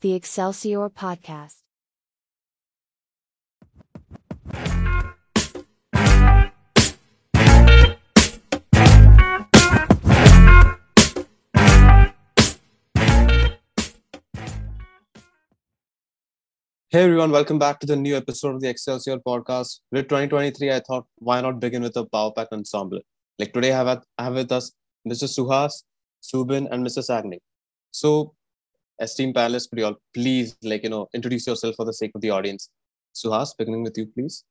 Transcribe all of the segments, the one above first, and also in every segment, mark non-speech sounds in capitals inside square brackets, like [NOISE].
the Excelsior Podcast. Hey everyone, welcome back to the new episode of the Excelsior podcast. With 2023, I thought why not begin with a power pack ensemble? Like today, I have, I have with us Mr. Suhas, Zubin, and Mr. Sagnik. So, esteemed panelists, could you all please, like, you know, introduce yourself for the sake of the audience? Suhas, beginning with you, please.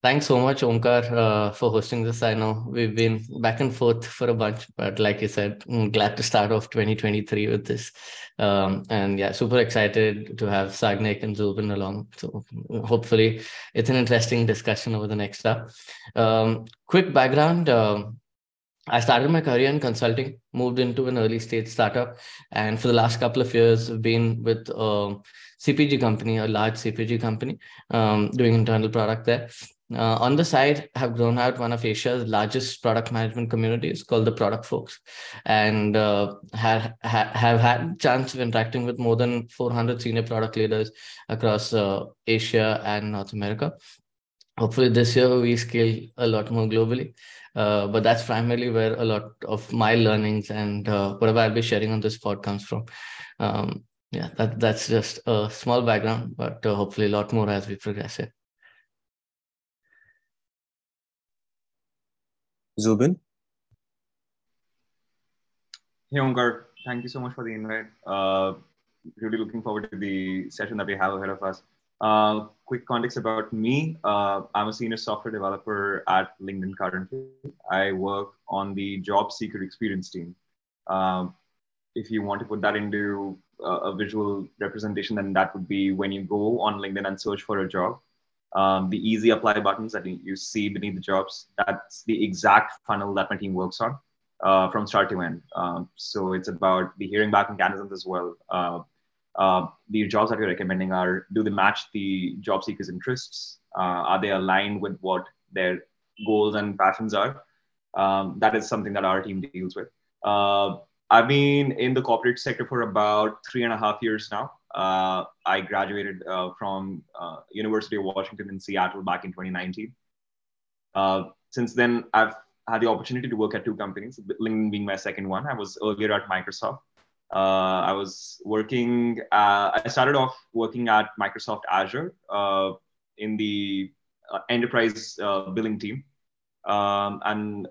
Thanks so much, Omkar, uh, for hosting this. I know we've been back and forth for a bunch, but like you said, I'm glad to start off 2023 with this. Um, and yeah, super excited to have Sagnik and Zubin along. So hopefully it's an interesting discussion over the next hour. Um, quick background. Uh, I started my career in consulting, moved into an early stage startup, and for the last couple of years, I've been with a CPG company, a large CPG company, um, doing internal product there. Uh, on the side, have grown out one of Asia's largest product management communities called the Product Folks, and uh, have ha- have had chance of interacting with more than 400 senior product leaders across uh, Asia and North America. Hopefully, this year we scale a lot more globally, uh, but that's primarily where a lot of my learnings and uh, whatever I'll be sharing on this pod comes from. Um, yeah, that that's just a small background, but uh, hopefully a lot more as we progress here. Zubin? Hey, Omkar. Thank you so much for the invite. Uh, really looking forward to the session that we have ahead of us. Uh, quick context about me. Uh, I'm a senior software developer at LinkedIn currently. I work on the job seeker experience team. Um, if you want to put that into a visual representation, then that would be when you go on LinkedIn and search for a job um, the easy apply buttons that you see beneath the jobs, that's the exact funnel that my team works on uh, from start to end. Um, so it's about the hearing back mechanisms as well. Uh, the jobs that you're recommending are do they match the job seekers' interests? Uh, are they aligned with what their goals and passions are? Um, that is something that our team deals with. Uh, I've been in the corporate sector for about three and a half years now. Uh, I graduated uh, from uh, University of Washington in Seattle back in 2019. Uh, since then, I've had the opportunity to work at two companies, LinkedIn being my second one. I was earlier at Microsoft. Uh, I was working, uh, I started off working at Microsoft Azure uh, in the uh, enterprise billing team. Um, and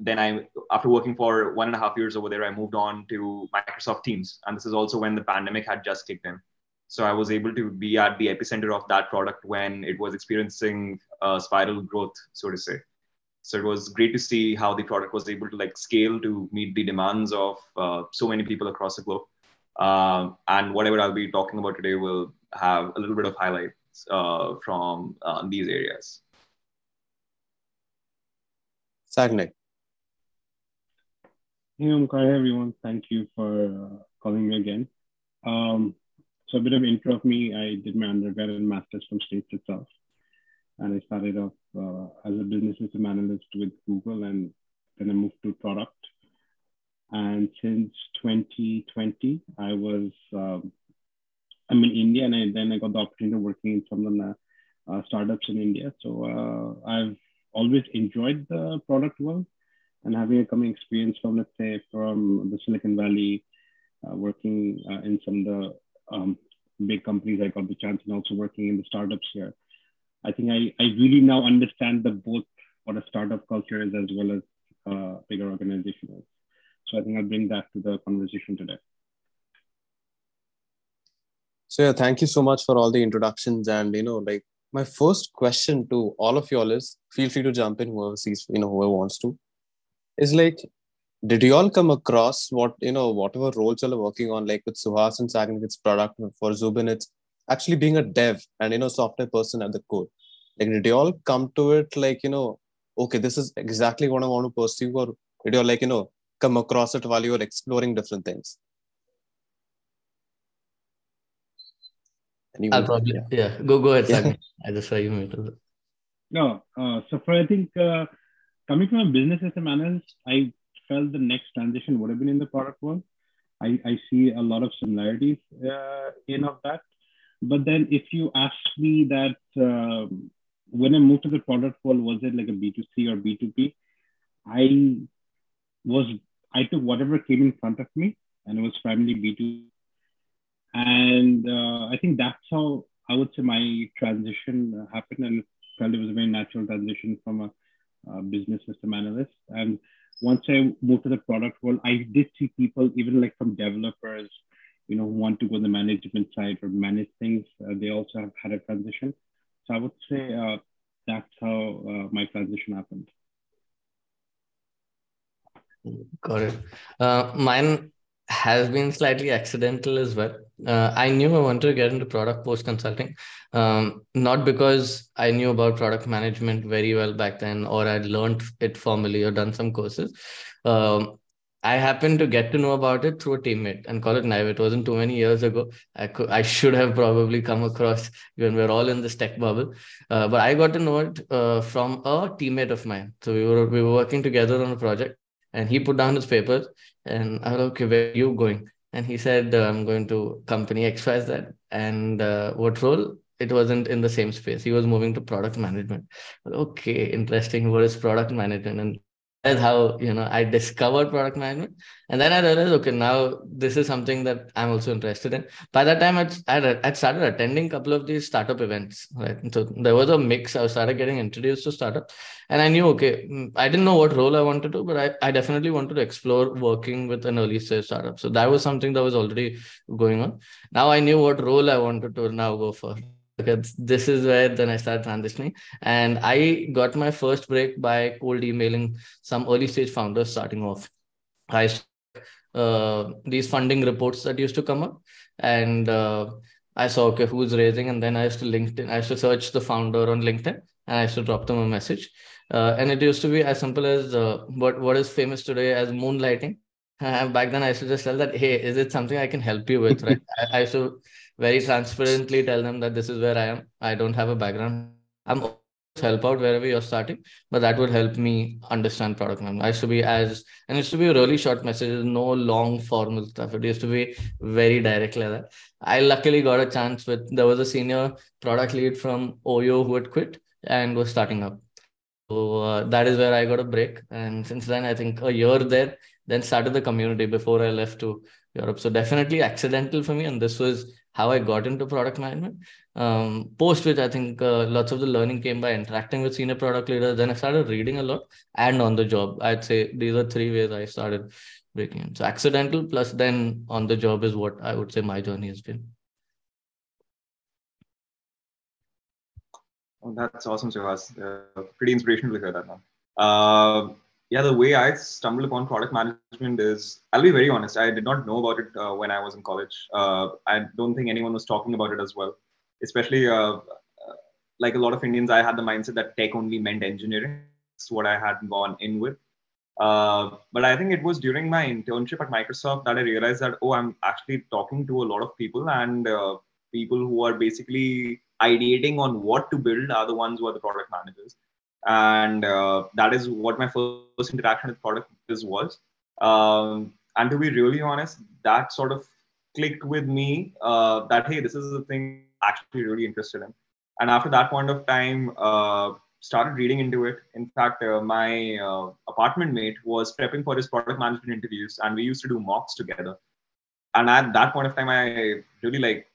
then I, after working for one and a half years over there, I moved on to Microsoft Teams. And this is also when the pandemic had just kicked in. So I was able to be at the epicenter of that product when it was experiencing a spiral growth, so to say. So it was great to see how the product was able to like scale to meet the demands of uh, so many people across the globe. Um, and whatever I'll be talking about today will have a little bit of highlights uh, from uh, these areas. Sagnik. Hey, Omkar, everyone. Thank you for uh, calling me again. Um, so a bit of intro of me. I did my undergrad and master's from States itself. And I started off uh, as a business system analyst with Google and then I moved to product. And since 2020, I was, um, I'm in India and I, then I got the opportunity of working in some of the uh, startups in India. So uh, I've always enjoyed the product world and having a coming experience from, let's say, from the Silicon Valley, uh, working uh, in some of the um, big companies, I got the chance, and also working in the startups here. I think I, I really now understand the both what a startup culture is as well as a bigger organization is. So I think I'll bring that to the conversation today. So yeah, thank you so much for all the introductions. And you know, like my first question to all of y'all is feel free to jump in whoever sees, you know, whoever wants to is like did you all come across what you know whatever roles you're working on like with suhas and sagnik it's product for zubin it's actually being a dev and you know software person at the core like did you all come to it like you know okay this is exactly what i want to pursue or did you all like you know come across it while you were exploring different things Anyone? I'll probably yeah. yeah. Go go ahead, yeah. I just saw you muted. No, uh, so for I think uh, coming from a business system analyst, I felt the next transition would have been in the product world. I, I see a lot of similarities uh, in of that. But then if you ask me that um, when I moved to the product world, was it like a B2C or B2B? I was, I took whatever came in front of me and it was primarily B2. And uh, I think that's how I would say my transition happened. And felt it was a very natural transition from a, a business system analyst. And once I moved to the product world, I did see people, even like from developers, you know, who want to go the management side or manage things. Uh, they also have had a transition. So I would say uh, that's how uh, my transition happened. Got it. Uh, mine has been slightly accidental as well. Uh, I knew I wanted to get into product post consulting, um, not because I knew about product management very well back then, or I'd learned it formally or done some courses. Um, I happened to get to know about it through a teammate and call it naive. It wasn't too many years ago. I could, I should have probably come across [LAUGHS] when we're all in this tech bubble. Uh, but I got to know it uh, from a teammate of mine. So we were we were working together on a project, and he put down his papers, and I was okay, where are you going? And he said, uh, I'm going to company XYZ. And uh, what role? It wasn't in the same space. He was moving to product management. Okay, interesting. What is product management? And that's how you know I discovered product management, and then I realized, okay, now this is something that I'm also interested in. By that time, I'd, I'd, I'd started attending a couple of these startup events, right? So there was a mix. I started getting introduced to startup, and I knew, okay, mm, I didn't know what role I wanted to, but I, I definitely wanted to explore working with an early stage startup. So that was something that was already going on. Now I knew what role I wanted to now go for because this is where then I started transitioning. And I got my first break by cold emailing some early stage founders starting off. I uh, these funding reports that used to come up, and uh, I saw okay who's raising, and then I used to LinkedIn. I used to search the founder on LinkedIn, and I used to drop them a message. Uh, and it used to be as simple as uh, what what is famous today as moonlighting. [LAUGHS] Uh, back then, I used to just tell that, hey, is it something I can help you with? Right? [LAUGHS] I, I used to very transparently tell them that this is where I am. I don't have a background. I'm help out wherever you're starting, but that would help me understand product management. I used to be as and it used to be really short message, no long formal stuff. It used to be very direct like that. I luckily got a chance with there was a senior product lead from Oyo who had quit and was starting up. So uh, that is where I got a break. And since then, I think a year there, then started the community before I left to Europe. So definitely accidental for me. And this was how I got into product management. Um, post which I think uh, lots of the learning came by interacting with senior product leaders. Then I started reading a lot and on the job. I'd say these are three ways I started breaking in. So accidental plus then on the job is what I would say my journey has been. Oh, that's awesome, Suhas. Uh, pretty inspirational to hear that, man. Uh, yeah, the way I stumbled upon product management is, I'll be very honest, I did not know about it uh, when I was in college. Uh, I don't think anyone was talking about it as well. Especially uh, uh, like a lot of Indians, I had the mindset that tech only meant engineering. That's what I had gone in with. Uh, but I think it was during my internship at Microsoft that I realized that, oh, I'm actually talking to a lot of people and uh, people who are basically ideating on what to build are the ones who are the product managers and uh, that is what my first interaction with product was. Um, and to be really honest that sort of clicked with me uh, that hey this is the thing I'm actually really interested in. And after that point of time uh, started reading into it. In fact uh, my uh, apartment mate was prepping for his product management interviews and we used to do mocks together. And at that point of time i really like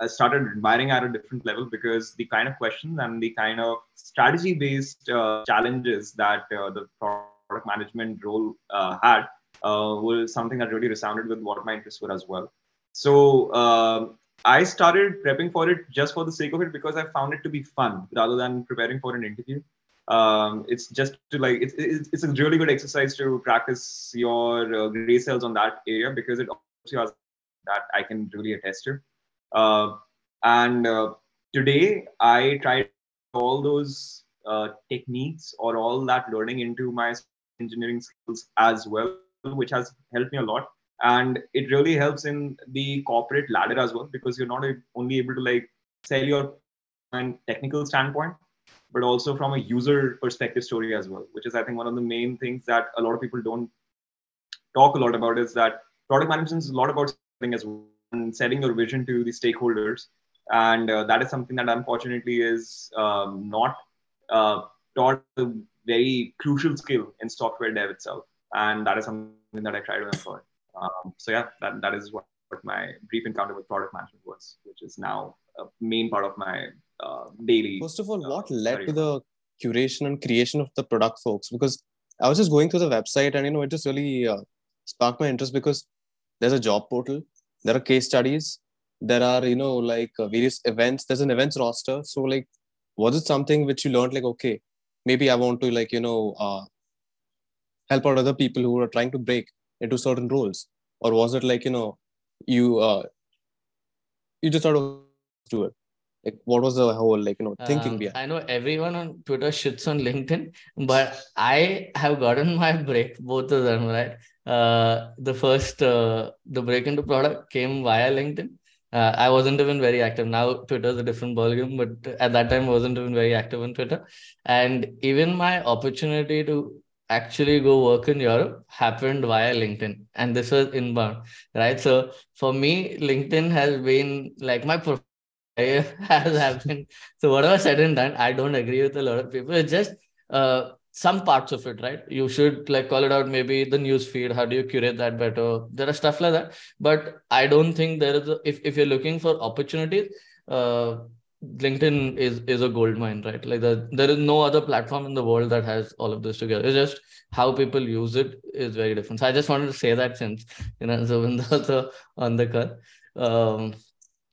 I started admiring at a different level because the kind of questions and the kind of strategy based uh, challenges that uh, the product management role uh, had uh, was something that really resounded with what my interests were as well. So um, I started prepping for it just for the sake of it because I found it to be fun rather than preparing for an interview. Um, it's just to like it's, it's, it's a really good exercise to practice your uh, gray cells on that area because it also has that I can really attest to. Uh, and uh, today I tried all those uh, techniques or all that learning into my engineering skills as well, which has helped me a lot. And it really helps in the corporate ladder as well because you're not only able to like sell your and technical standpoint, but also from a user perspective story as well, which is I think one of the main things that a lot of people don't talk a lot about is that product management is a lot about setting as well and setting your vision to the stakeholders. And uh, that is something that unfortunately is um, not uh, taught a very crucial skill in software dev itself. And that is something that I try to employ. Um, so yeah, that, that is what, what my brief encounter with product management was, which is now a main part of my uh, daily. First of all, uh, what led career. to the curation and creation of the product, folks? Because I was just going through the website and you know it just really uh, sparked my interest because there's a job portal, there are case studies, there are you know like uh, various events. There's an events roster. So like, was it something which you learned like okay, maybe I want to like you know uh, help out other people who are trying to break into certain roles, or was it like you know you uh, you just sort of do it? Like what was the whole like you know thinking Um, behind? I know everyone on Twitter shits on LinkedIn, but I have gotten my break, both of them, right? Uh, the first, uh, the break into product came via LinkedIn. Uh, I wasn't even very active. Now Twitter is a different ballgame, but at that time I wasn't even very active on Twitter. And even my opportunity to actually go work in Europe happened via LinkedIn, and this was inbound, right? So for me, LinkedIn has been like my profession [LAUGHS] has happened. So whatever said and done, I don't agree with a lot of people. It's just uh, some parts of it, right? You should like call it out. Maybe the news feed. How do you curate that better? There are stuff like that, but I don't think there is. A, if if you're looking for opportunities, uh, LinkedIn is is a gold mine, right? Like the, there is no other platform in the world that has all of this together. It's just how people use it is very different. So I just wanted to say that since you know [LAUGHS] Zubin also on the call. Um,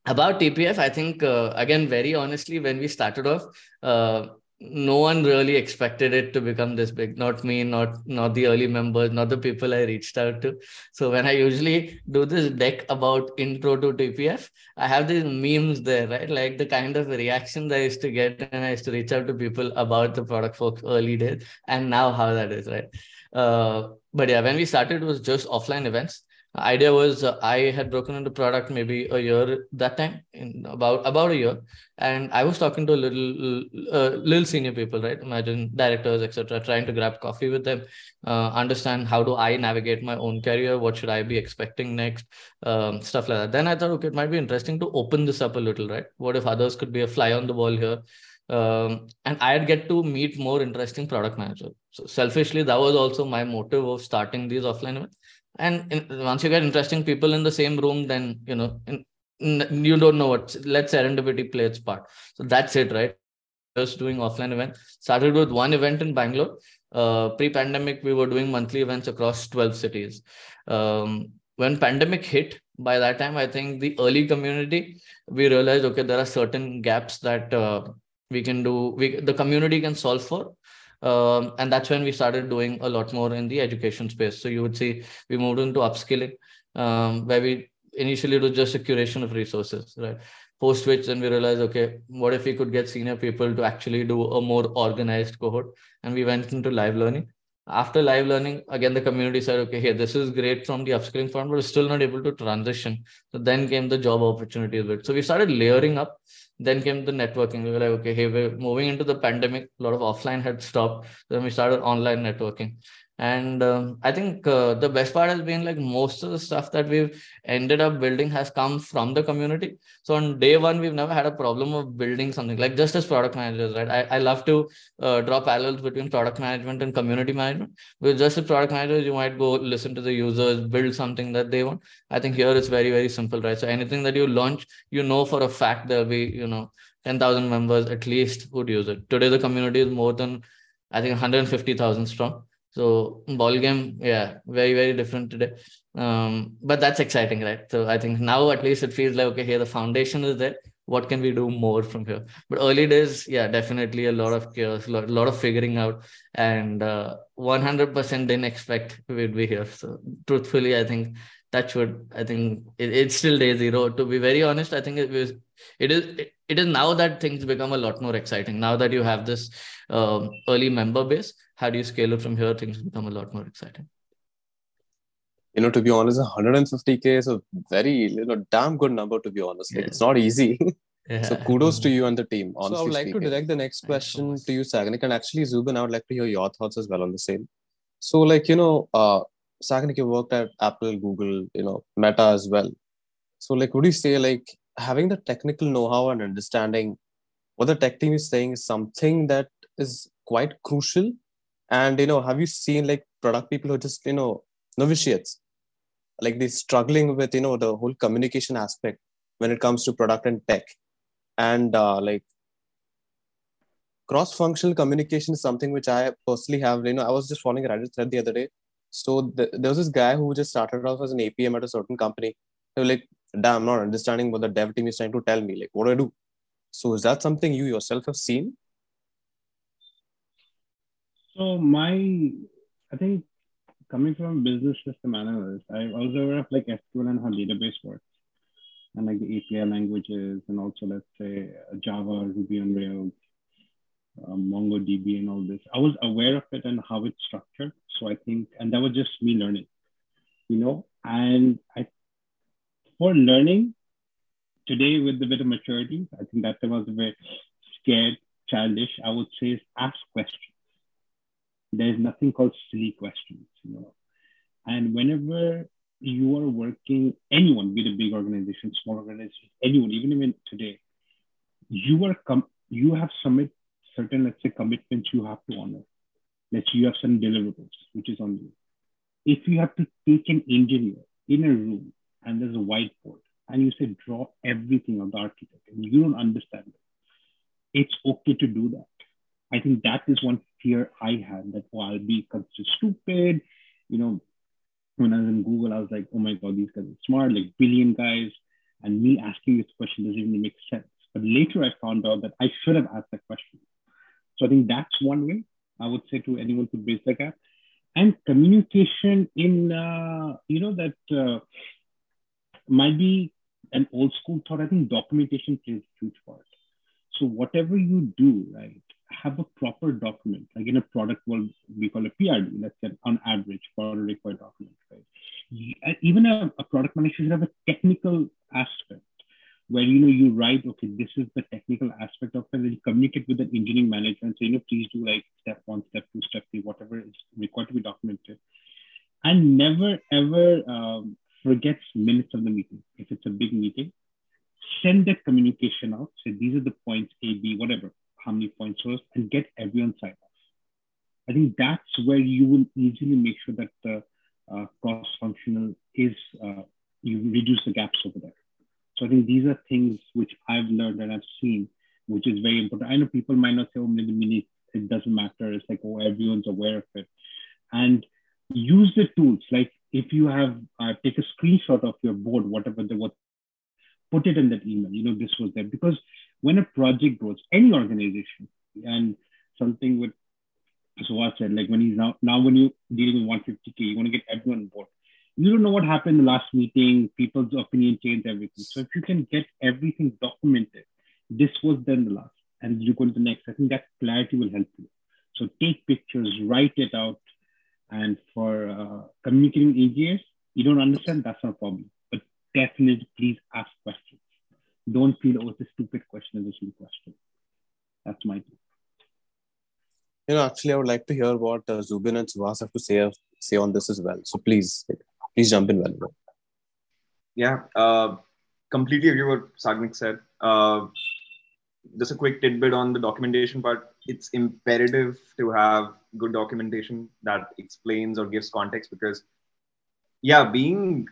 about TPF, I think uh, again, very honestly, when we started off, uh, no one really expected it to become this big. Not me, not not the early members, not the people I reached out to. So when I usually do this deck about intro to TPF, I have these memes there, right? Like the kind of reactions I used to get, and I used to reach out to people about the product for early days, and now how that is, right? Uh, but yeah, when we started, it was just offline events idea was uh, i had broken into product maybe a year that time in about about a year. And i was talking to a little uh, little senior people right? Imagine directors etc trying to grab coffee with them uh, understand how do i navigate my own career what should i be expecting next um, stuff like that. Then i thought okay it might be interesting to open this up a little right? What if others could be a fly on the wall here? Um, and I'd get to meet more interesting product managers. So selfishly, that was also my motive of starting these offline events and in, once you get interesting people in the same room then you know in, in, you don't know what let serendipity play its part. So that's it right? Just doing offline event. Started with one event in bangalore. Uh, pre-pandemic we were doing monthly events across 12 cities. Um, when pandemic hit by that time i think the early community we realized okay there are certain gaps that uh, we can do we the community can solve for um, and that's when we started doing a lot more in the education space. So you would see we moved into upskilling, um, where we initially it was just a curation of resources, right? Post which then we realized, okay, what if we could get senior people to actually do a more organized cohort? And we went into live learning. After live learning, again, the community said, okay, here, this is great from the upskilling front, but we're still not able to transition. So then came the job opportunities. Bit. So we started layering up then came the networking. We were like, okay, hey, we're moving into the pandemic. A lot of offline had stopped. Then we started online networking. And um, I think uh, the best part has been like most of the stuff that we've ended up building has come from the community. So on day one, we've never had a problem of building something like just as product managers, right? I, I love to uh, draw parallels between product management and community management. With just as product managers, you might go listen to the users, build something that they want. I think here it's very, very simple, right? So anything that you launch, you know for a fact there'll be, you know, 10,000 members at least would use it. Today, the community is more than, I think, 150,000 strong. So ball game, yeah, very very different today. Um, but that's exciting, right? So I think now at least it feels like okay, here the foundation is there. What can we do more from here? But early days, yeah, definitely a lot of chaos, a lot, lot of figuring out, and uh, 100% didn't expect we'd be here. So truthfully, I think that would, I think it, it's still day zero. To be very honest, I think it was, it is, it, it is now that things become a lot more exciting. Now that you have this um, early member base, how do you scale it from here? Things become a lot more exciting. You know, to be honest, 150k is a very, you know, damn good number. To be honest, like Yeah. it's not easy. [LAUGHS] Yeah. so kudos to you and the team. Honestly, so I would like speaking. to direct the next question to you, Sagnik, and actually Zubin, I would like to hear your thoughts as well on the same. So, like you know, uh, You worked at Apple, Google, you know, Meta as well. So, like, would you say like having the technical know-how and understanding what the tech team is saying is something that is quite crucial? And you know, have you seen like product people who just you know novitiates, like they're struggling with you know the whole communication aspect when it comes to product and tech, and uh, like cross-functional communication is something which I personally have. You know, I was just following a Reddit thread the other day. So the, there was this guy who just started off as an APM at a certain company. They were like, "Damn, I'm not understanding what the dev team is trying to tell me. Like, what do I do?" So is that something you yourself have seen? So my, I think coming from business system analyst, I was aware of like SQL and how database works, and like the API languages, and also let's say Java, Ruby on Rails, um, MongoDB and all this. I was aware of it and how it's structured. So I think, and that was just me learning, you know, and I, for learning today with a bit of maturity, I think that I was a bit scared, childish. I would say is ask questions. There's nothing called silly questions, you know. And whenever you are working, anyone, be it a big organization, small organization, anyone, even even today, you are com- you have submit certain, let's say, commitments you have to honor. Let's say you have some deliverables, which is on you. If you have to take an engineer in a room and there's a whiteboard and you say, draw everything of the architect and you don't understand it, it's okay to do that. I think that is one fear I had that, oh, I'll be considered stupid. You know, when I was in Google, I was like, oh my God, these guys are smart, like billion guys. And me asking this question doesn't even make sense. But later I found out that I should have asked that question. So I think that's one way I would say to anyone to bridge the gap. And communication in, uh, you know, that uh, might be an old school thought. I think documentation plays a huge part. So whatever you do, right, have a proper document. Like in a product world, we call a PRD. Let's say on average, product required document, right? Even a, a product manager should have a technical aspect where you know you write, okay, this is the technical aspect of it, and you communicate with the engineering manager and say, you know, please do like step one, step two, step three, whatever is required to be documented, and never ever um, forgets minutes of the meeting. If it's a big meeting, send that communication out. Say these are the points A, B, whatever, how many points first, and get everyone signed off. I think that's where you will easily make sure that the uh, cross-functional is uh, you reduce the gaps over there. So I think these are things which I've learned and I've seen, which is very important. I know people might not say, oh, maybe it doesn't matter. It's like, oh, everyone's aware of it. And use the tools. Like if you have, uh, take a screenshot of your board, whatever the what, put it in that email. You know, this was there. Because when a project grows, any organization, and something with so I said, like when he's now, now when you're dealing with 150K, you want to get everyone on board you don't know what happened in the last meeting. People's opinion changed everything. So if you can get everything documented, this was then the last, and you go to the next. I think that clarity will help you. So take pictures, write it out, and for uh, communicating engineers, you don't understand, that's not a problem. But definitely, please ask questions. Don't feel oh, it's a stupid question, it's a silly question. That's my view. You know, actually, I would like to hear what uh, Zubin and Suhas have to say say on this as well. So please please jump in, Valu. Yeah, uh, completely agree with what Sagnik said. Uh, just a quick tidbit on the documentation part. It's imperative to have good documentation that explains or gives context because, yeah, being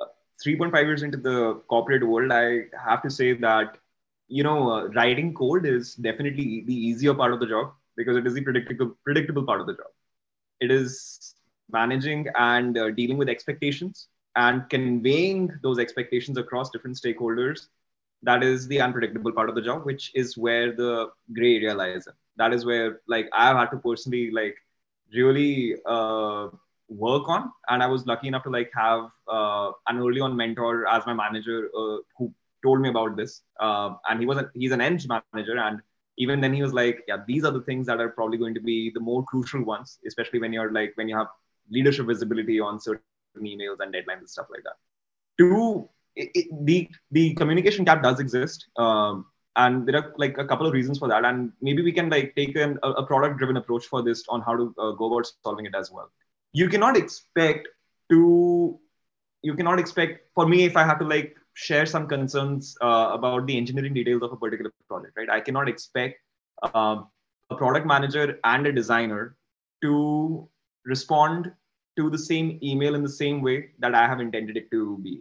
uh, 3.5 years into the corporate world, I have to say that, you know, uh, writing code is definitely the easier part of the job because it is the predictable, predictable part of the job. It is managing and uh, dealing with expectations and conveying those expectations across different stakeholders that is the unpredictable part of the job which is where the gray area lies in. that is where like i've had to personally like really uh, work on and i was lucky enough to like have uh, an early on mentor as my manager uh, who told me about this uh, and he wasn't he's an eng manager and even then he was like yeah these are the things that are probably going to be the more crucial ones especially when you're like when you have leadership visibility on certain emails and deadlines and stuff like that. Two, it, it, the the communication gap does exist, um, and there are like a couple of reasons for that. And maybe we can like take an, a, a product driven approach for this on how to uh, go about solving it as well. you cannot expect to you cannot expect for me if i have to like share some concerns uh, about the engineering details of a particular project right i cannot expect uh, a product manager and a designer to respond to the same email in the same way that i have intended it to be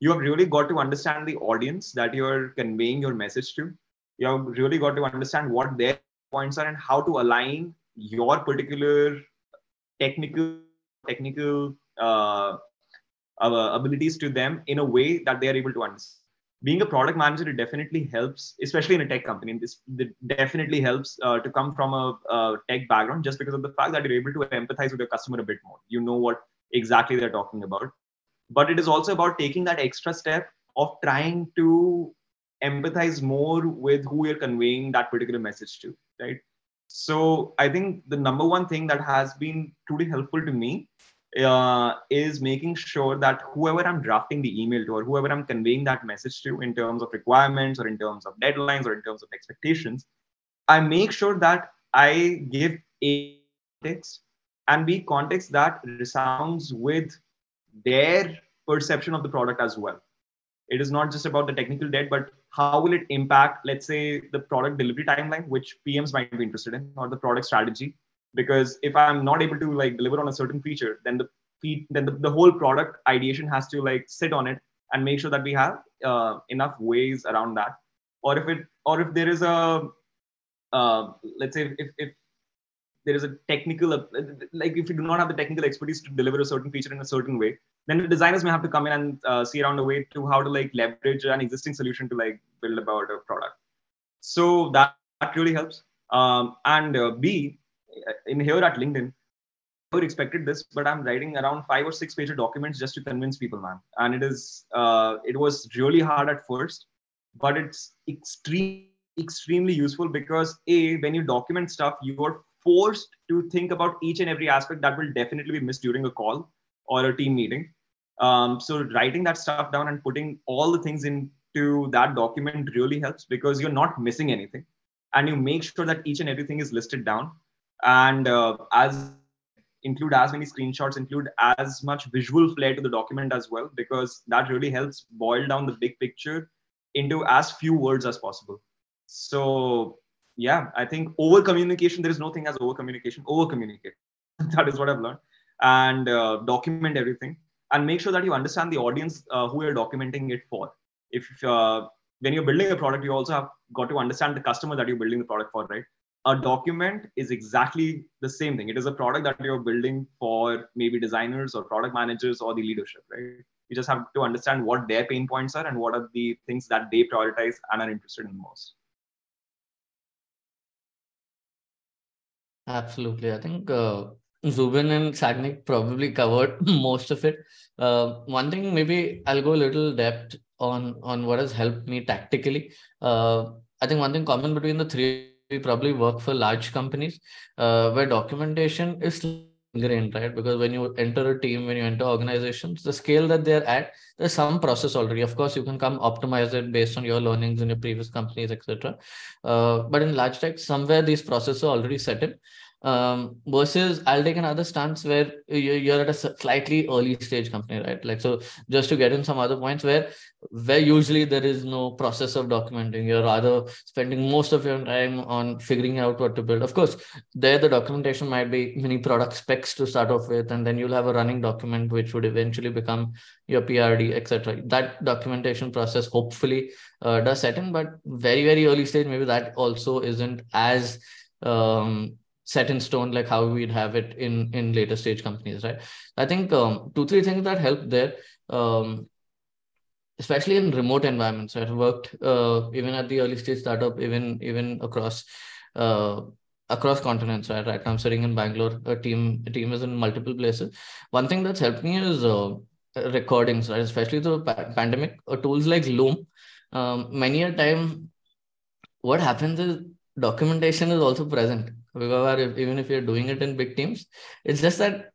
you have really got to understand the audience that you're conveying your message to you have really got to understand what their points are and how to align your particular technical technical uh, abilities to them in a way that they are able to understand. Being a product manager, it definitely helps, especially in a tech company. This definitely helps uh, to come from a, a, tech background just because of the fact that you're able to empathize with your customer a bit more. You know what exactly they're talking about. But it is also about taking that extra step of trying to empathize more with who you're conveying that particular message to, right? So I think the number one thing that has been truly helpful to me uh, is making sure that whoever I'm drafting the email to or whoever I'm conveying that message to in terms of requirements or in terms of deadlines or in terms of expectations, I make sure that I give a context and B context that resounds with their perception of the product as well. It is not just about the technical debt, but how will it impact, let's say, the product delivery timeline, which PMs might be interested in, or the product strategy, because if i'm not able to like deliver on a certain feature then the then the, the whole product ideation has to like sit on it and make sure that we have uh, enough ways around that. Or if it or if there is a uh, let's say if, if there is a technical like if you do not have the technical expertise to deliver a certain feature in a certain way then the designers may have to come in and uh, see around a way to how to like leverage an existing solution to like build about a product. So that, that really helps. Um, and uh, b in here at LinkedIn, I never expected this, but I'm writing around five or six page documents just to convince people, man. And it is, uh, it was really hard at first, but it's extremely, extremely useful because a when you document stuff, you're forced to think about each and every aspect that will definitely be missed during a call or a team meeting. Um, so writing that stuff down and putting all the things into that document really helps because you're not missing anything and you make sure that each and everything is listed down and uh, as include as many screenshots include as much visual flair to the document as well because that really helps boil down the big picture into as few words as possible. So yeah i think over communication there is no thing as over communication over communicate. [LAUGHS] That is what i've learned. And uh, document everything. And make sure that you understand the audience uh, who you're documenting it for. If uh, when you're building a product you also have got to understand the customer that you're building the product for right a document is exactly the same thing. It is a product that you're building for maybe designers or product managers or the leadership, right? You just have to understand what their pain points are and what are the things that they prioritize and are interested in most. Absolutely. I think uh, Zubin and Sagnik probably covered [LAUGHS] most of it. Uh, one thing, maybe I'll go a little depth on on what has helped me tactically. Uh, I think one thing common between the three we probably work for large companies uh, where documentation is ingrained, right? Because when you enter a team, when you enter organizations, the scale that they're at, there's some process already. Of course, you can come optimize it based on your learnings in your previous companies, etc. Uh, but in large tech, somewhere these processes are already set in um, versus I'll take another stance where you're at a slightly early stage company, right? Like, so just to get in some other points where, where usually there is no process of documenting, you're rather spending most of your time on figuring out what to build. Of course, there the documentation might be many product specs to start off with, and then you'll have a running document, which would eventually become your PRD, etc. That documentation process hopefully uh, does set in, but very, very early stage, maybe that also isn't as um, set in stone like how we'd have it in in later stage companies right? I think um, two three things that help there um, especially in remote environments i've worked uh, even at the early stage startup even even across uh, across continents right? Right i'm sitting in bangalore a team a team is in multiple places. One thing that's helped me is uh, recordings right? Especially the pa- pandemic uh, tools like loom. Um, many a time what happens is documentation is also present because if, even if you're doing it in big teams it's just that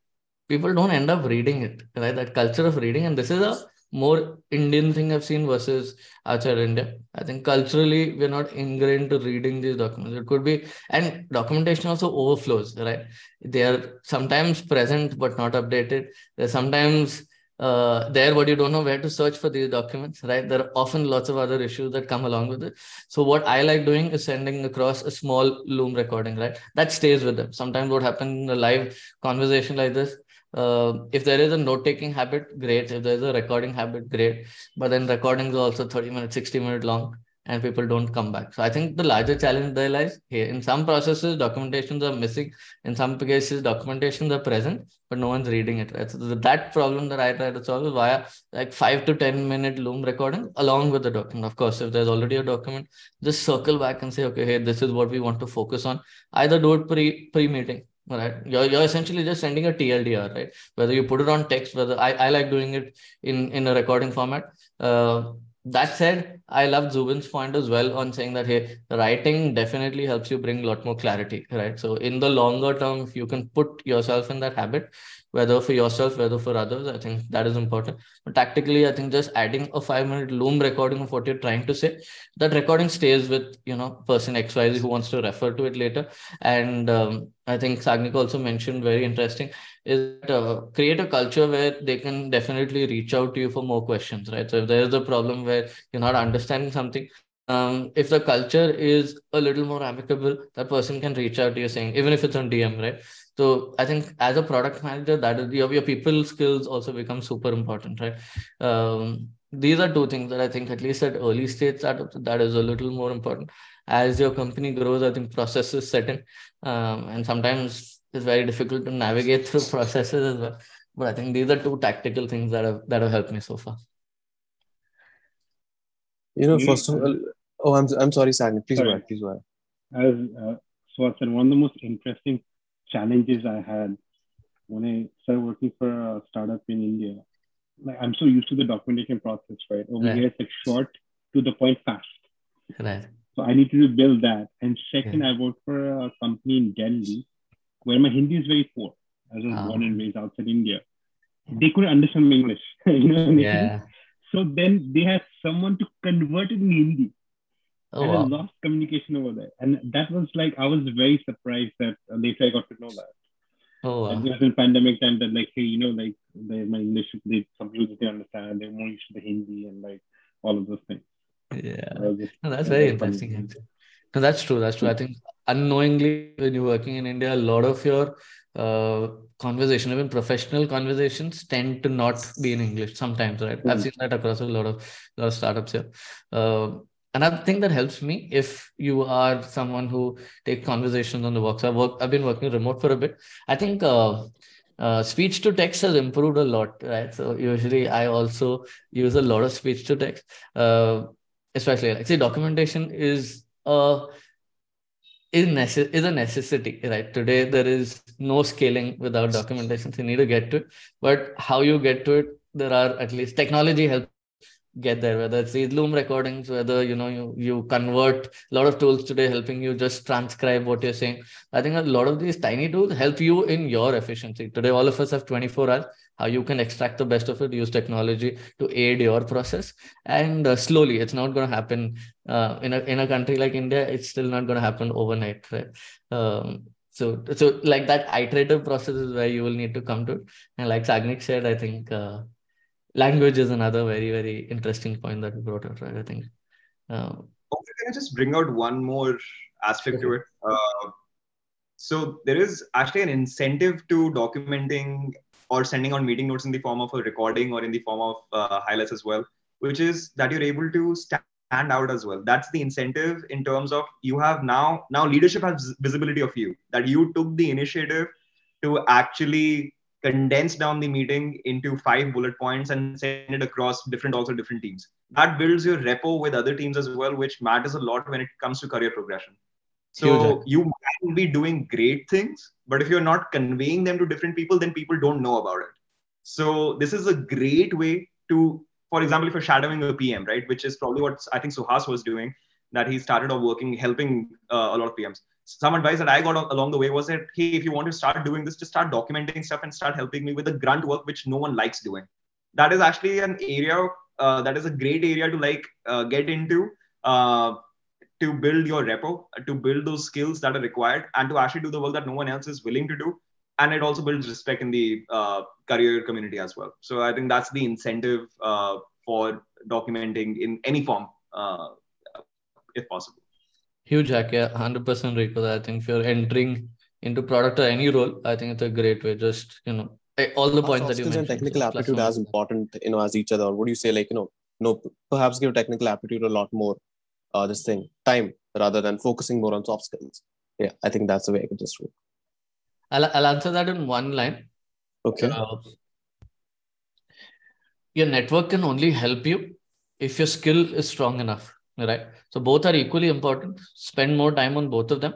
people don't end up reading it right that culture of reading and this is a more Indian thing I've seen versus outside India. I think culturally we're not ingrained to reading these documents. It could be, and documentation also overflows, right? They are sometimes present but not updated. They're sometimes uh, there, but you don't know where to search for these documents, right? There are often lots of other issues that come along with it. So what I like doing is sending across a small Loom recording, right? That stays with them. Sometimes what happens in a live conversation like this, uh, if there is a note-taking habit, great. If there's a recording habit, great. But then recordings are also 30 minutes, 60 minutes long and people don't come back. So I think the larger challenge there lies here. In some processes, documentations are missing. In some cases, documentations are present, but no one's reading it. Right? So that problem that I try to solve is via like five to 10 minute Loom recording along with the document. Of course, if there's already a document, just circle back and say, okay, hey, this is what we want to focus on. Either do it pre pre-meeting right you're, you're essentially just sending a tldr right whether you put it on text whether i, I like doing it in in a recording format uh, that said, I love Zubin's point as well on saying that hey, writing definitely helps you bring a lot more clarity, right? So in the longer term, if you can put yourself in that habit, whether for yourself, whether for others, I think that is important. But tactically, I think just adding a five minute loom recording of what you're trying to say, that recording stays with you know person XYZ who wants to refer to it later. And um, I think Sagnik also mentioned very interesting is uh, create a culture where they can definitely reach out to you for more questions, right? So if there is a problem where you're not understanding something, um, if the culture is a little more amicable, that person can reach out to you saying, even if it's on DM, right? So I think as a product manager, that is your, your people skills also become super important, right? Um, these are two things that I think at least at early stage startups, that is a little more important. As your company grows, I think processes set in. Um, and sometimes it's very difficult to navigate through [LAUGHS] processes as well. But I think these are two tactical things that have that have helped me so far. You know, first of all, oh, I'm I'm sorry, Sani. Please sorry. go ahead. Please go ahead. As uh, so I said, one of the most interesting challenges I had when I started working for a startup in India. Like I'm so used to the documentation process, right? Over right. here, it's like short to the point, fast. Right. So I needed to build that. And second, yeah. I worked for a company in Delhi where my Hindi is very poor. I was oh. born and raised outside India. They couldn't understand my English. [LAUGHS] you know what I mean? yeah. So then they had someone to convert it in Hindi. Oh, and wow. I lost communication over there. And that was like, I was very surprised that uh, later I got to know that. Oh, wow. It was in pandemic time that like, hey, you know, like they, my English, they, some people didn't understand. They're more used to the Hindi and like all of those things. Yeah. Just, no, that's very interesting. No, that's true. That's true. I think unknowingly, when you're working in India, a lot of your uh, conversation, even professional conversations, tend to not be in English sometimes, right? Mm. I've seen that across a lot of lot of startups here. Uh, another thing that helps me if you are someone who take conversations on the works. I've worked, I've been working remote for a bit. I think uh, uh, speech to text has improved a lot, right? So usually I also use a lot of speech to text, uh, especially like see documentation is uh, is, necess- is a necessity, right? Today, there is no scaling without documentation. So you need to get to it. But how you get to it, there are at least technology helps get there whether it's these loom recordings whether you know you you convert a lot of tools today helping you just transcribe what you're saying i think a lot of these tiny tools help you in your efficiency today all of us have 24 hours how you can extract the best of it use technology to aid your process. And uh, slowly it's not going to happen uh, in a in a country like india it's still not going to happen overnight right? Um, so so like that iterative process is where you will need to come to. It and like sagnik said i think uh, language is another very very interesting point that we brought up right? I think okay can i just bring out one more aspect to it? Uh, so there is actually an incentive to documenting or sending on meeting notes in the form of a recording or in the form of uh, highlights as well which is that you're able to stand out as well. That's the incentive in terms of you have now now leadership has visibility of you that you took the initiative to actually condense down the meeting into five bullet points and send it across different also different teams. That builds your repo with other teams as well which matters a lot when it comes to career progression. So you might be doing great things but if you're not conveying them to different people then people don't know about it so this is a great way to for example if you're shadowing a pm right which is probably what i think suhas was doing that he started off working helping uh, a lot of pms some advice that I got along the way was that, hey, if you want to start doing this, just start documenting stuff and start helping me with the grunt work, which no one likes doing. that is actually an area uh, that is a great area to like uh, get into uh, to build your repo, to build those skills that are required, and to actually do the work that no one else is willing to do. And it also builds respect in the uh, career community as well. So I think that's the incentive uh, for documenting in any form, uh, if possible. Huge hack, yeah, hundred percent, Rico. I think if you're entering into product or any role, I think it's a great way. Just you know, all the points that you mentioned. and technical aptitude as important, you know, as each other. Or would you say, like, you know, no, perhaps give technical aptitude a lot more, uh, this thing, time rather than focusing more on soft skills. Yeah, I think that's the way I could just. I'll, I'll answer that in one line. Okay. Uh, your network can only help you if your skill is strong enough, right? So both are equally important. Spend more time on both of them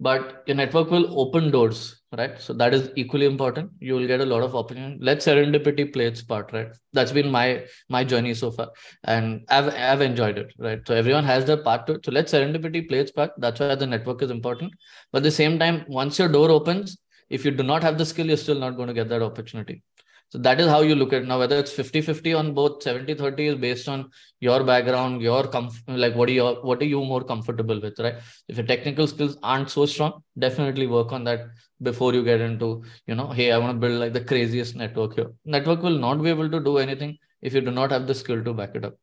but your network will open doors right? So that is equally important. You will get a lot of opportunity let serendipity play its part right? That's been my my journey so far. And i've i've enjoyed it right? So everyone has their part to it. So let serendipity play its part. That's why the network is important. But at the same time once your door opens if you do not have the skill you're still not going to get that opportunity so that is how you look at it now. Whether it's 50-50 on both 70-30 is based on your background, your comf- like what are you what are you more comfortable with, right? If your technical skills aren't so strong, definitely work on that before you get into, you know, hey, I want to build like the craziest network here. Network will not be able to do anything if you do not have the skill to back it up.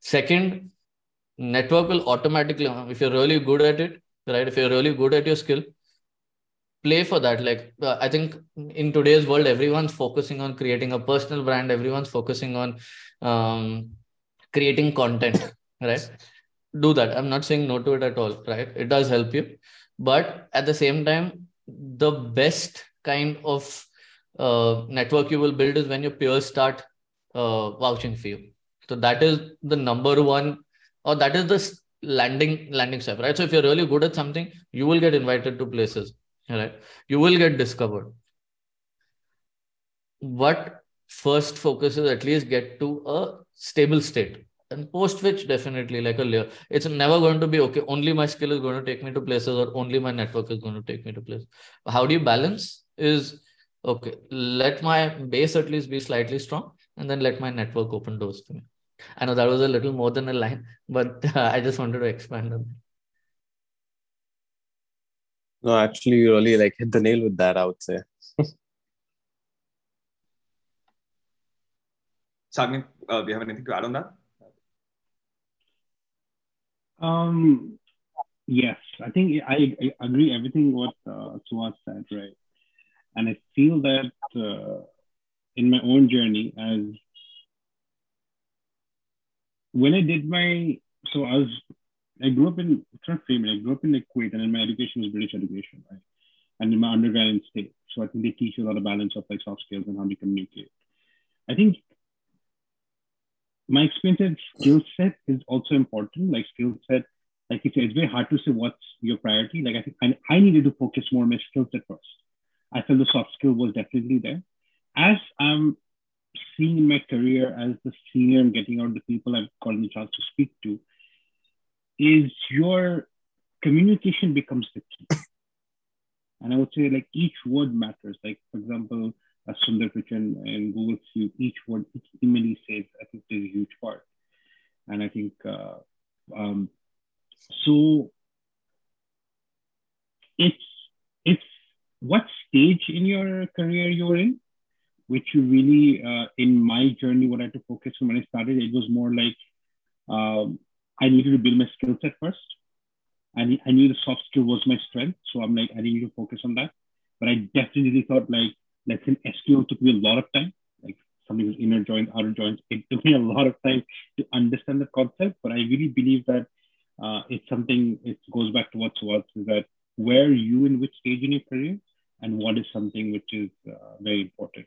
Second, network will automatically, if you're really good at it, right? If you're really good at your skill, play for that. Like uh, i think in today's world everyone's focusing on creating a personal brand. Everyone's focusing on um, creating content right? Do that. I'm not saying no to it at all right? It does help you. But at the same time the best kind of uh, network you will build is when your peers start uh, vouching for you. So that is the number one or that is the landing landing step right? So if you're really good at something you will get invited to places right. You will get discovered. But first focus is at least get to a stable state. And post which definitely like a layer. It's never going to be okay. Only my skill is going to take me to places or only my network is going to take me to places. How do you balance is okay let my base at least be slightly strong and then let my network open doors for me. I know that was a little more than a line but uh, [LAUGHS] i just wanted to expand on it no, actually, you really like hit the nail with that. I would say. [LAUGHS] Sagnik, uh, do you have anything to add on that? Um, yes, I think I, I agree everything what uh, Suhas said, right? And I feel that uh, in my own journey, as when I did my, so I was I grew up in, it's not famous, I grew up in Kuwait and then my education was British education, right? And in my undergrad in state. So I think they teach you a lot of balance of like soft skills and how to communicate. I think my experience and skill set is also important. Like skill set, like you said, it's very hard to say what's your priority. Like I think I, I needed to focus more on my skill set first. I felt the soft skill was definitely there. As I'm seeing in my career as the senior and getting out the people I've gotten the chance to speak to, is your communication becomes the key. [LAUGHS] And I would say like each word matters. Like for example, as Sundar Pichai and Google Suite, each word, each email he says, I think is a huge part. And I think uh, um, so. It's it's what stage in your career you're in, which you really uh, in my journey what I had to focus on when I started. It was more like um, I needed to build my skill set first. I, I knew the soft skill was my strength. So I'm like, I need to focus on that. But I definitely thought like, let's say SQL took me a lot of time. Like something was inner joins, outer joins. It took me a lot of time to understand the concept. But I really believe that uh, it's something, it goes back to what was is that where you in which stage in your career and what is something which is uh, very important.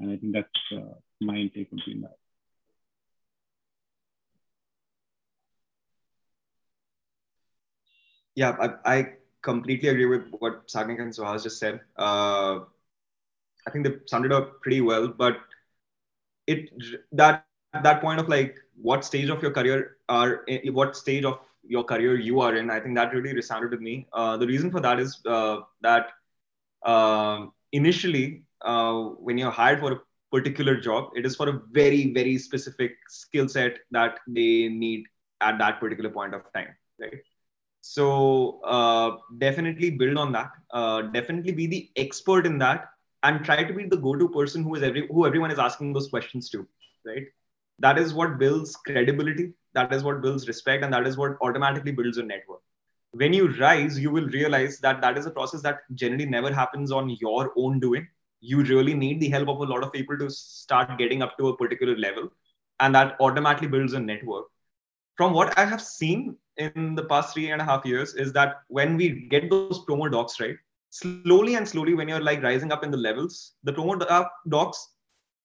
And I think that's uh, my intake on that. Yeah, I, I completely agree with what Sagnik and Suhas just said. Uh, I think they it up pretty well, but it that that point of like what stage of your career are what stage of your career you are in, I think that really resounded with me. Uh, the reason for that is uh, that uh, initially uh, when you're hired for a particular job. It is for a very, very specific skill set that they need at that particular point of time, right? So uh, definitely build on that. Uh, definitely be the expert in that, and try to be the go-to person who is every who everyone is asking those questions to, right? That is what builds credibility. That is what builds respect, and that is what automatically builds a network. When you rise, you will realize that that is a process that generally never happens on your own doing you really need the help of a lot of people to start getting up to a particular level and that automatically builds a network from what i have seen in the past three and a half years is that when we get those promo docs right slowly and slowly when you're like rising up in the levels the promo docs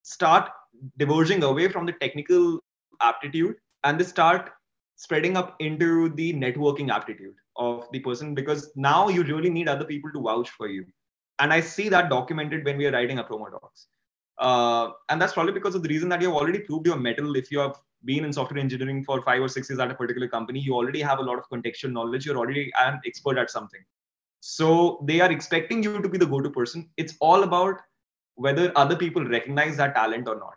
start diverging away from the technical aptitude and they start spreading up into the networking aptitude of the person because now you really need other people to vouch for you and I see that documented when we are writing a promo docs. Uh, and that's probably because of the reason that you've already proved your mettle. If you have been in software engineering for five or six years at a particular company, you already have a lot of contextual knowledge. You're already an expert at something. So they are expecting you to be the go-to person. It's all about whether other people recognize that talent or not.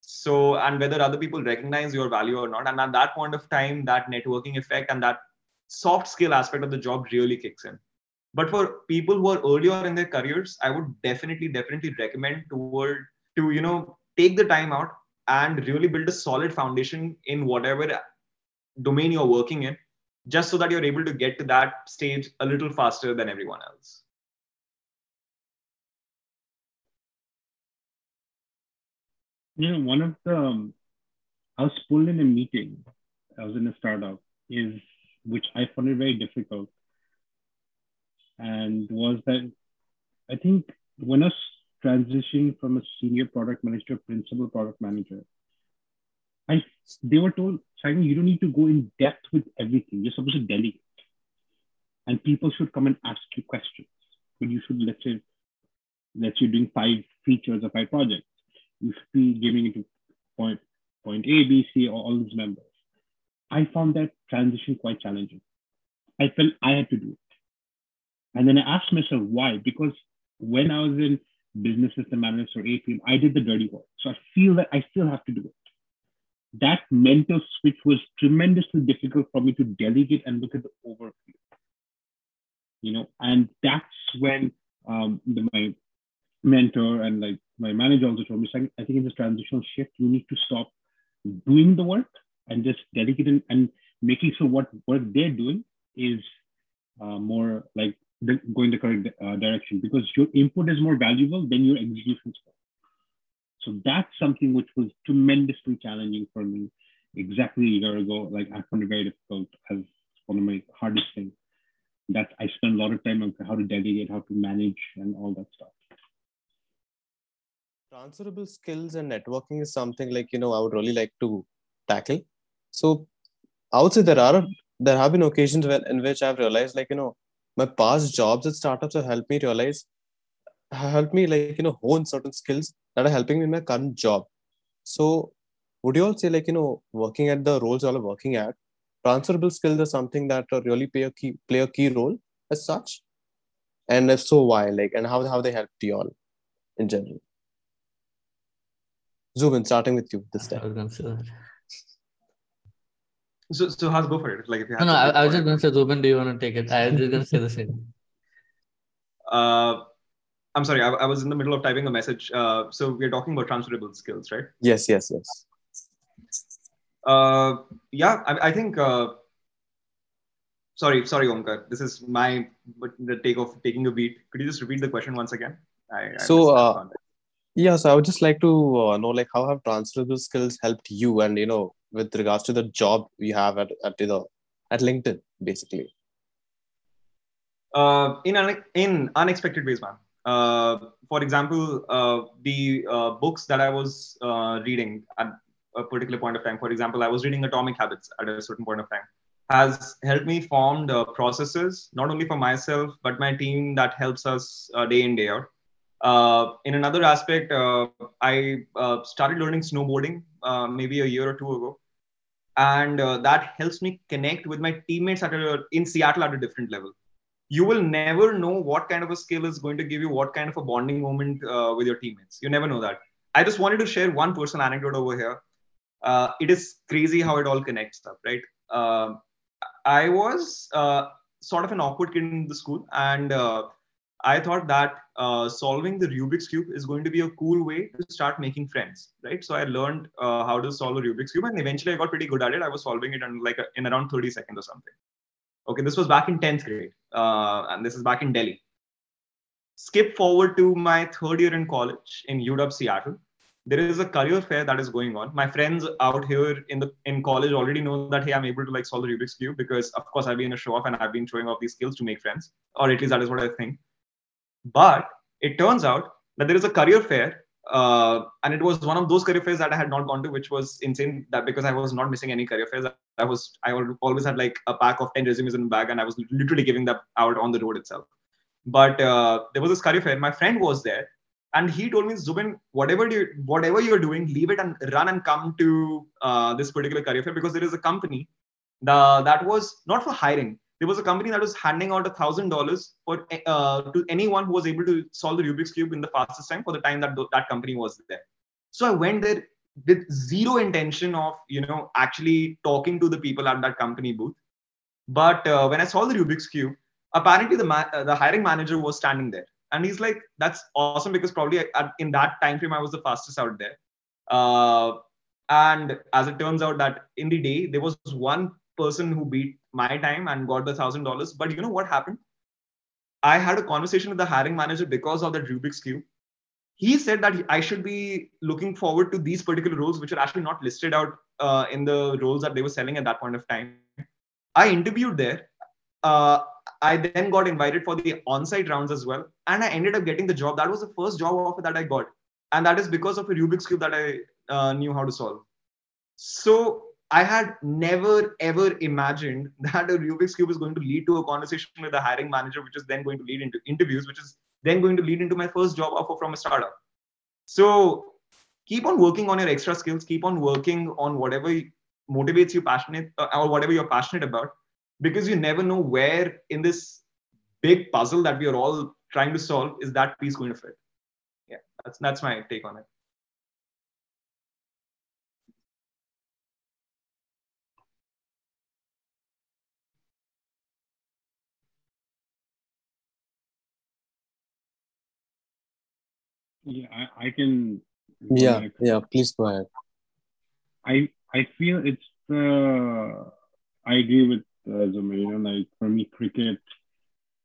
So, and whether other people recognize your value or not. And at that point of time, that networking effect and that soft skill aspect of the job really kicks in but for people who are earlier in their careers i would definitely definitely recommend toward to you know take the time out and really build a solid foundation in whatever domain you're working in just so that you're able to get to that stage a little faster than everyone else. You know one of the um, i was pulled in a meeting i was in a startup is which i found it very difficult and was that I think when was transitioning from a senior product manager to principal product manager, I they were told, Simon, you don't need to go in depth with everything. You're supposed to delegate. And people should come and ask you questions. But you should, let's say, let's say doing five features or five projects. You should be giving it to point, point A, B, C, or all these members. I found that transition quite challenging. I felt I had to do it. And then I asked myself why, because when I was in business system analyst or APM, I did the dirty work. So I feel that I still have to do it. That mental switch was tremendously difficult for me to delegate and look at the overview. You know, and that's when um, the, my mentor and like my manager also told me, I think in this transitional shift, you need to stop doing the work and just delegate and making sure what work they're doing is uh, more like the, going the correct uh, direction because your input is more valuable than your execution score. So that's something which was tremendously challenging for me exactly a year ago. Like I found it very difficult as one of my hardest things. That I spend a lot of time on how to delegate, how to manage, and all that stuff. Transferable skills and networking is something like you know I would really like to tackle. So I would say there are there have been occasions when in which I've realized like you know my past jobs at startups have helped me realize helped me like you know hone certain skills that are helping me in my current job. So would you all say like you know working at the roles you all are working at transferable skills are something that really play a key play a key role as such? And if so why? Like and how, how they helped you all in general? Zubin, starting with you this time. So, so how's go for it? Like, if you have no, no, I, I, was just going to say, Zubin, do you want to take it? I was just going to say the same. [LAUGHS] Uh, I'm sorry, I, I, was in the middle of typing a message. Uh, so we're talking about transferable skills, right? Yes, yes, yes. Uh, yeah, I, I think. Uh, sorry, sorry, Omkar. This is my the take of taking a beat. Could you just repeat the question once again? I, so, uh, yeah, so I would just like to uh, know, like, how have transferable skills helped you, and you know, with regards to the job we have at at the at LinkedIn, basically? Uh, in un- in unexpected ways, man. Uh, for example, uh, the uh, books that I was uh, reading at a particular point of time. For example, I was reading Atomic Habits at a certain point of time. Has helped me form the processes not only for myself but my team that helps us uh, day in day out. in another aspect, I started learning snowboarding maybe a year or two ago and uh, that helps me connect with my teammates at a, in Seattle at a different level. You will never know what kind of a skill is going to give you what kind of a bonding moment uh, with your teammates. You never know that. I just wanted to share one personal anecdote over here. Uh, it is crazy how it all connects up, right? Uh, I was uh, sort of an awkward kid in the school, and uh, I thought that uh, solving the Rubik's cube is going to be a cool way to start making friends, right? So I learned uh, how to solve a Rubik's cube, and eventually I got pretty good at it. I was solving it in like a, in around 30 seconds or something. Okay, this was back in 10th grade, and this is back in Delhi skip forward to my third year in college in UW Seattle. There is a career fair that is going on. My friends out here in the in college already know that hey, I'm able to like solve the Rubik's cube because of course I've been a show off and I've been showing off these skills to make friends, or at least that is what I think. But it turns out that there is a career fair, uh, and it was one of those career fairs that I had not gone to, which was insane. That because I was not missing any career fairs, I was I always had like a pack of ten resumes in the bag, and I was literally giving them out on the road itself. But uh, there was this career fair. My friend was there, and he told me, Zubin, whatever you whatever you're doing, leave it and run and come to uh, this particular career fair because there is a company the, that was not for hiring. There was a company that was handing out a thousand dollars for uh, to anyone who was able to solve the Rubik's cube in the fastest time for the time that that company was there. So I went there with zero intention of you know actually talking to the people at that company booth. But uh, when I saw the Rubik's cube, apparently the ma- uh, the hiring manager was standing there and he's like that's awesome because probably at, in that time frame i was the fastest out there uh, and as it turns out that in the day there was one person who beat my time and got the thousand dollars. But you know what happened? I had a conversation with the hiring manager because of that rubik's cube. He said that i should be looking forward to these particular roles which are actually not listed out uh, in the roles that they were selling at that point of time. I interviewed there. Uh, I then got invited for the on-site rounds as well, and I ended up getting the job. That was the first job offer that I got, and that is because of a Rubik's cube that I uh, knew how to solve. So I had never ever imagined [LAUGHS] that a Rubik's cube is going to lead to a conversation with a hiring manager, which is then going to lead into interviews, which is then going to lead into my first job offer from a startup. So keep on working on your extra skills. Keep on working on whatever motivates you passionate uh, or whatever you're passionate about because you never know where in this big puzzle that we are all trying to solve is that piece going to fit yeah that's that's my take on it yeah i, I can yeah yeah please go ahead. I i feel it's uh, i agree with uh, know, like for me, cricket,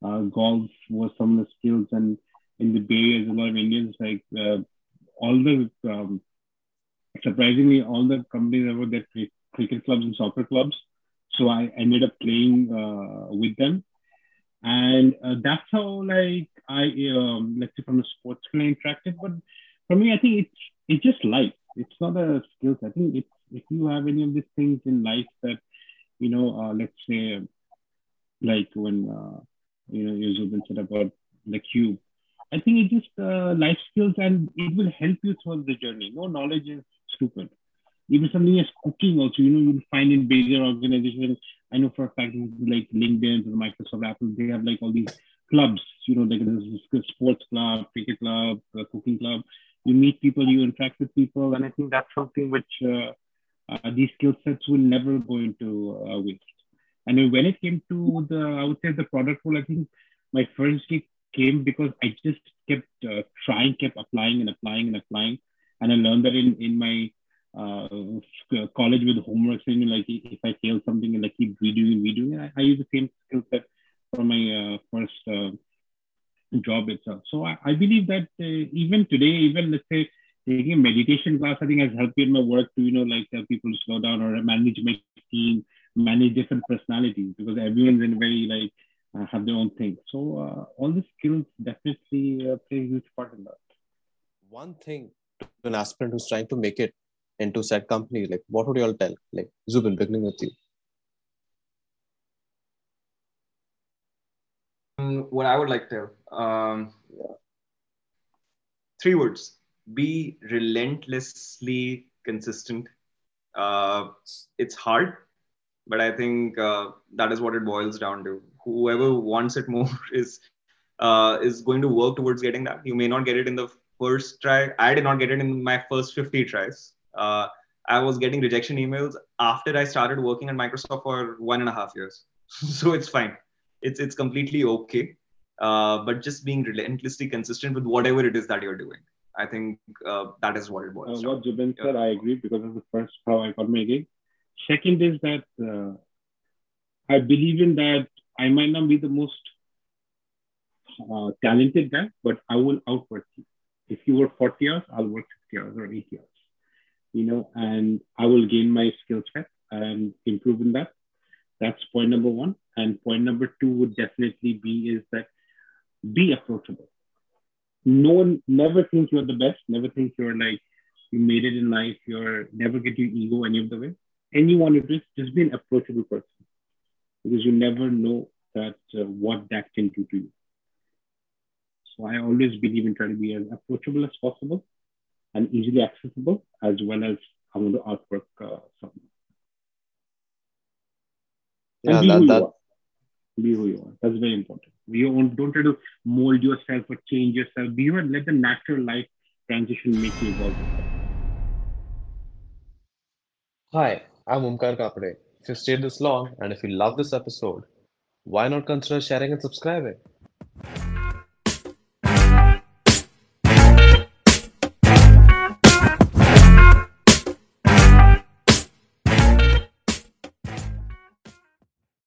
uh, golf was some of the skills, and in the Bay, as a lot of Indians, like uh, all the um, surprisingly, all the companies have got their cricket clubs and soccer clubs. So I ended up playing uh, with them, and uh, that's how like I um, let's say from a sports play interacted. But for me, I think it's it's just life. It's not a skills. I think it's if you have any of these things in life that you know, uh, let's say, like when uh, you know Yuzubin said about the cube, I think it's just uh, life skills and it will help you throughout the journey. No knowledge is stupid. Even something as cooking, also, you know, you'll find in bigger organizations. I know for a fact, like LinkedIn or Microsoft, Apple, they have like all these clubs, you know, like there's sports club, cricket club, cooking club. You meet people, you interact with people, and I think that's something which uh, uh, these skill sets will never go into uh, waste. And when it came to the, I would say the product role, I think my first gig came because I just kept uh, trying, kept applying and applying and applying. And I learned that in, in my uh, college with homework, know, like if I fail something and I keep redoing and redoing I, I use the same skill set for my uh, first uh, job itself. So I, I believe that even today, even let's say taking a meditation class, I think has helped me in my work to, you know, like tell people slow down or manage my team, manage different personalities because everyone's in very like uh, have their own thing. So uh, all the skills definitely uh, play a huge part in that. One thing to an aspirant who's trying to make it into said company, like what would you all tell? Like Zubin, beginning with you. Um, what I would like to um, three words be relentlessly consistent. Uh, it's hard, but I think uh, that is what it boils down to. Whoever wants it more [LAUGHS] is uh, is going to work towards getting that. You may not get it in the first try. I did not get it in my first 50 tries. Uh, I was getting rejection emails after I started working at Microsoft for one and a half years. [LAUGHS] so it's fine. It's it's completely okay. Uh, but just being relentlessly consistent with whatever it is that you're doing. I think uh, that is what it was. Uh, what Zubin said, I agree because of the first how I got my gig. Second is that uh, I believe in that I might not be the most uh, talented guy, but I will outwork you. If you work 40 hours, I'll work 60 hours or 80 hours, you know, and I will gain my skill set and improve in that. That's point number one. And point number two would definitely be is that be approachable. No one never think you're the best, never think you're like you made it in life, you're never get your ego any of the way. And you want to just just be an approachable person because you never know that uh, what that can do to you. So I always believe in trying to be as approachable as possible and easily accessible, as well as I want to outwork uh, someone. Yeah, be that, who that are. Be who you are. That's very important. You don't, try to mold yourself or change yourself. Be your let the natural life transition make you evolve. Hi, I'm Omkar Kapade. If you stayed this long and if you love this episode, why not consider sharing and subscribing?